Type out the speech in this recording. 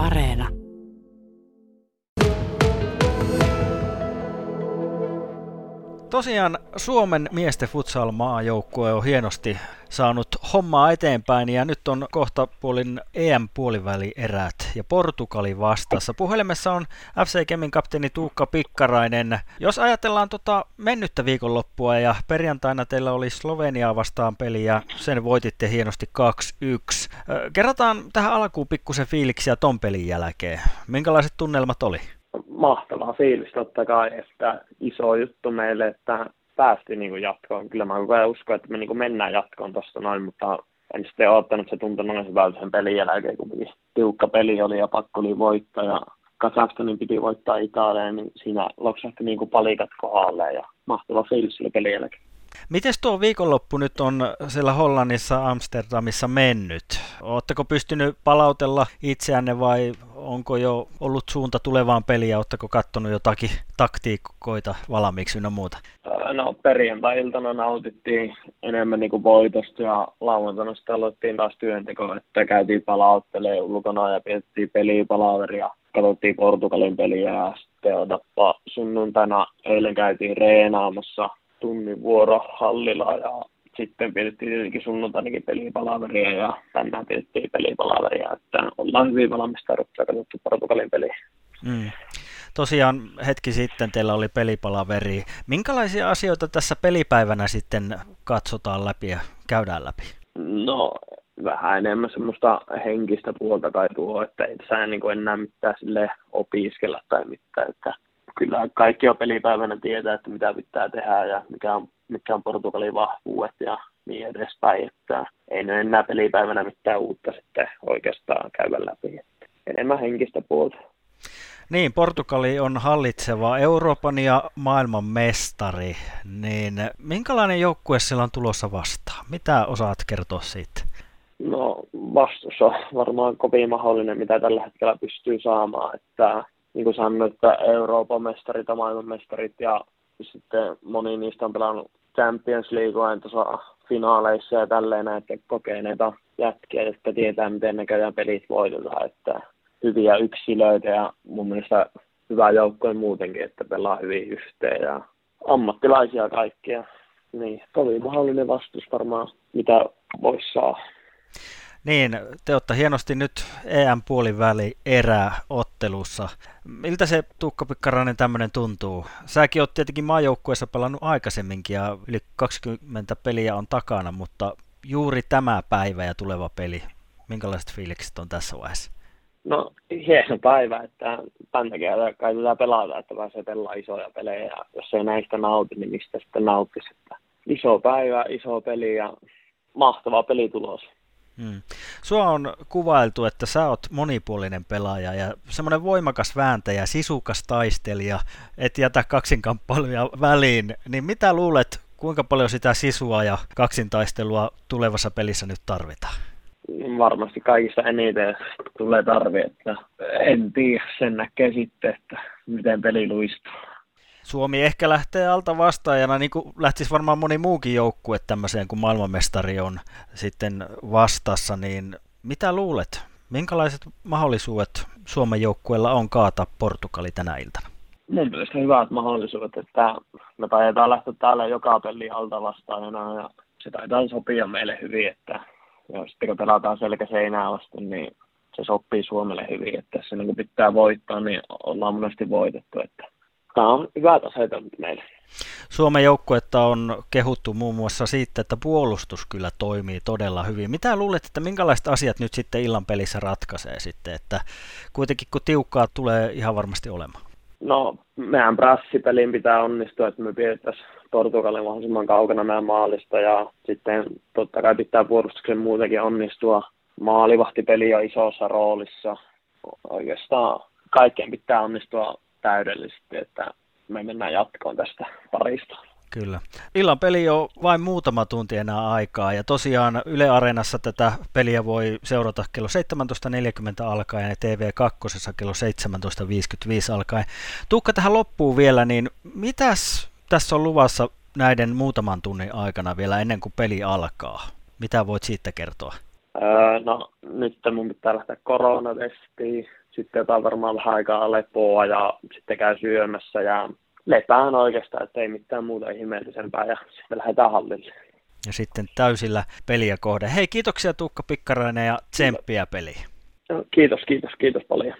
Areena. Tosiaan Suomen miesten futsal-maajoukkue on hienosti saanut hommaa eteenpäin ja nyt on kohta puolin EM-puolivälierät ja Portugali vastassa. Puhelimessa on FC Kemin kapteeni Tuukka Pikkarainen. Jos ajatellaan tota mennyttä viikonloppua ja perjantaina teillä oli Sloveniaa vastaan peli ja sen voititte hienosti 2-1. Kerrataan tähän alkuun pikkusen fiiliksiä ton pelin jälkeen. Minkälaiset tunnelmat oli? mahtava fiilis totta kai, että iso juttu meille, että päästiin niin kuin jatkoon. Kyllä mä koko uskon, että me niin kuin mennään jatkoon tuosta noin, mutta en sitten ottanut se tuntuu noin hyvältä sen pelin jälkeen, kun tiukka peli oli ja pakko oli voittaa ja Kazakstanin piti voittaa Italia, niin siinä loksahti niin kuin palikat kohdalle ja mahtava fiilis sille pelin jälkeen. Miten tuo viikonloppu nyt on siellä Hollannissa Amsterdamissa mennyt? Oletteko pystynyt palautella itseänne vai onko jo ollut suunta tulevaan peliin ja oletteko katsonut jotakin taktiikoita valmiiksi ynnä muuta? No perjantai-iltana nautittiin enemmän niin kuin voitosta ja lauantaina sitten aloittiin taas työnteko, että käytiin palauttelemaan ulkona ja pidettiin peliä palaveria katsottiin Portugalin peliä ja sitten odappa sunnuntaina eilen käytiin reenaamassa tunnin vuoro hallilla ja sitten pidettiin tietenkin sunnuntainakin pelipalaveria ja tänään pidettiin pelipalaveria, että ollaan hyvin valmistauduttu ja katsottu Portugalin peliä. Mm. Tosiaan hetki sitten teillä oli pelipalaveri. Minkälaisia asioita tässä pelipäivänä sitten katsotaan läpi ja käydään läpi? No vähän enemmän semmoista henkistä puolta kai tuo, että ei tässä niin enää mitään sille opiskella tai mitään, että kyllä kaikki on pelipäivänä tietää, että mitä pitää tehdä ja mikä on, mikä on Portugalin vahvuudet ja niin edespäin. Että ei ne enää pelipäivänä mitään uutta sitten oikeastaan käydä läpi. Että enemmän henkistä puolta. Niin, Portugali on hallitseva Euroopan ja maailman mestari, niin minkälainen joukkue sillä on tulossa vastaan? Mitä osaat kertoa siitä? No vastus on varmaan kovin mahdollinen, mitä tällä hetkellä pystyy saamaan, että niin kuin sanoin, että Euroopan mestarit ja maailmanmestarit ja sitten moni niistä on pelannut Champions Leagueen tuossa finaaleissa ja tälleen näitä kokeneita jätkiä, jotka tietää, miten ne käydään pelit voitetaan, että hyviä yksilöitä ja mun mielestä hyvä joukkue muutenkin, että pelaa hyvin yhteen ja ammattilaisia kaikkia. Niin, kovin mahdollinen vastus varmaan, mitä voisi saada. Niin, te olette hienosti nyt EM-puoliväli erää ottelussa. Miltä se Tuukka Pikkarainen tämmöinen tuntuu? Säkin oot tietenkin maajoukkueessa pelannut aikaisemminkin ja yli 20 peliä on takana, mutta juuri tämä päivä ja tuleva peli, minkälaiset fiilikset on tässä vaiheessa? No hieno päivä, että tämän takia kai tätä pelata, että pääsee pelaa isoja pelejä ja jos ei näistä nauti, niin mistä sitten nauttisi. Että iso päivä, iso peli ja mahtava pelitulos. Hmm. Sua on kuvailtu, että sä oot monipuolinen pelaaja ja semmoinen voimakas vääntäjä, sisukas taistelija, et jätä kaksinkamppailuja väliin. Niin mitä luulet, kuinka paljon sitä sisua ja kaksintaistelua tulevassa pelissä nyt tarvitaan? Varmasti kaikista eniten tulee tarvi, että en tiedä, sen näkee sitten, että miten peli luistuu. Suomi ehkä lähtee alta vastaajana, niin kuin lähtisi varmaan moni muukin joukkue tämmöiseen, kun maailmanmestari on sitten vastassa, niin mitä luulet? Minkälaiset mahdollisuudet Suomen joukkueella on kaataa Portugali tänä iltana? Mun mielestä hyvät mahdollisuudet, että me taidetaan lähteä täällä joka peli alta vastaajana ja se taitaa sopia meille hyvin, että jos sitten kun pelataan selkäseinää vasten, niin se sopii Suomelle hyvin, että tässä niin pitää voittaa, niin ollaan monesti voitettu, että tämä on hyvä asetelma meille. Suomen joukkuetta on kehuttu muun muassa siitä, että puolustus kyllä toimii todella hyvin. Mitä luulet, että minkälaiset asiat nyt sitten illan pelissä ratkaisee sitten, että kuitenkin kun tiukkaa tulee ihan varmasti olemaan? No, meidän brassipelin pitää onnistua, että me pidettäisiin Portugalin mahdollisimman kaukana meidän maalista ja sitten totta kai pitää puolustuksen muutenkin onnistua. Maalivahtipeli on isossa roolissa. Oikeastaan kaikkeen pitää onnistua täydellisesti, että me mennään jatkoon tästä parista. Kyllä. Illan peli on vain muutama tunti enää aikaa ja tosiaan Yle Areenassa tätä peliä voi seurata kello 17.40 alkaen ja TV2 kello 17.55 alkaen. Tuukka tähän loppuun vielä, niin mitäs tässä on luvassa näiden muutaman tunnin aikana vielä ennen kuin peli alkaa? Mitä voit siitä kertoa? Öö, no nyt mun pitää lähteä koronatestiin, sitten jotain varmaan vähän aikaa lepoa ja sitten käy syömässä ja lepään oikeastaan, että ei mitään muuta ihmeellisempää ja sitten lähdetään hallille. Ja sitten täysillä peliä kohde. Hei, kiitoksia Tuukka Pikkarainen ja tsemppiä peliin. Kiitos, kiitos, kiitos paljon.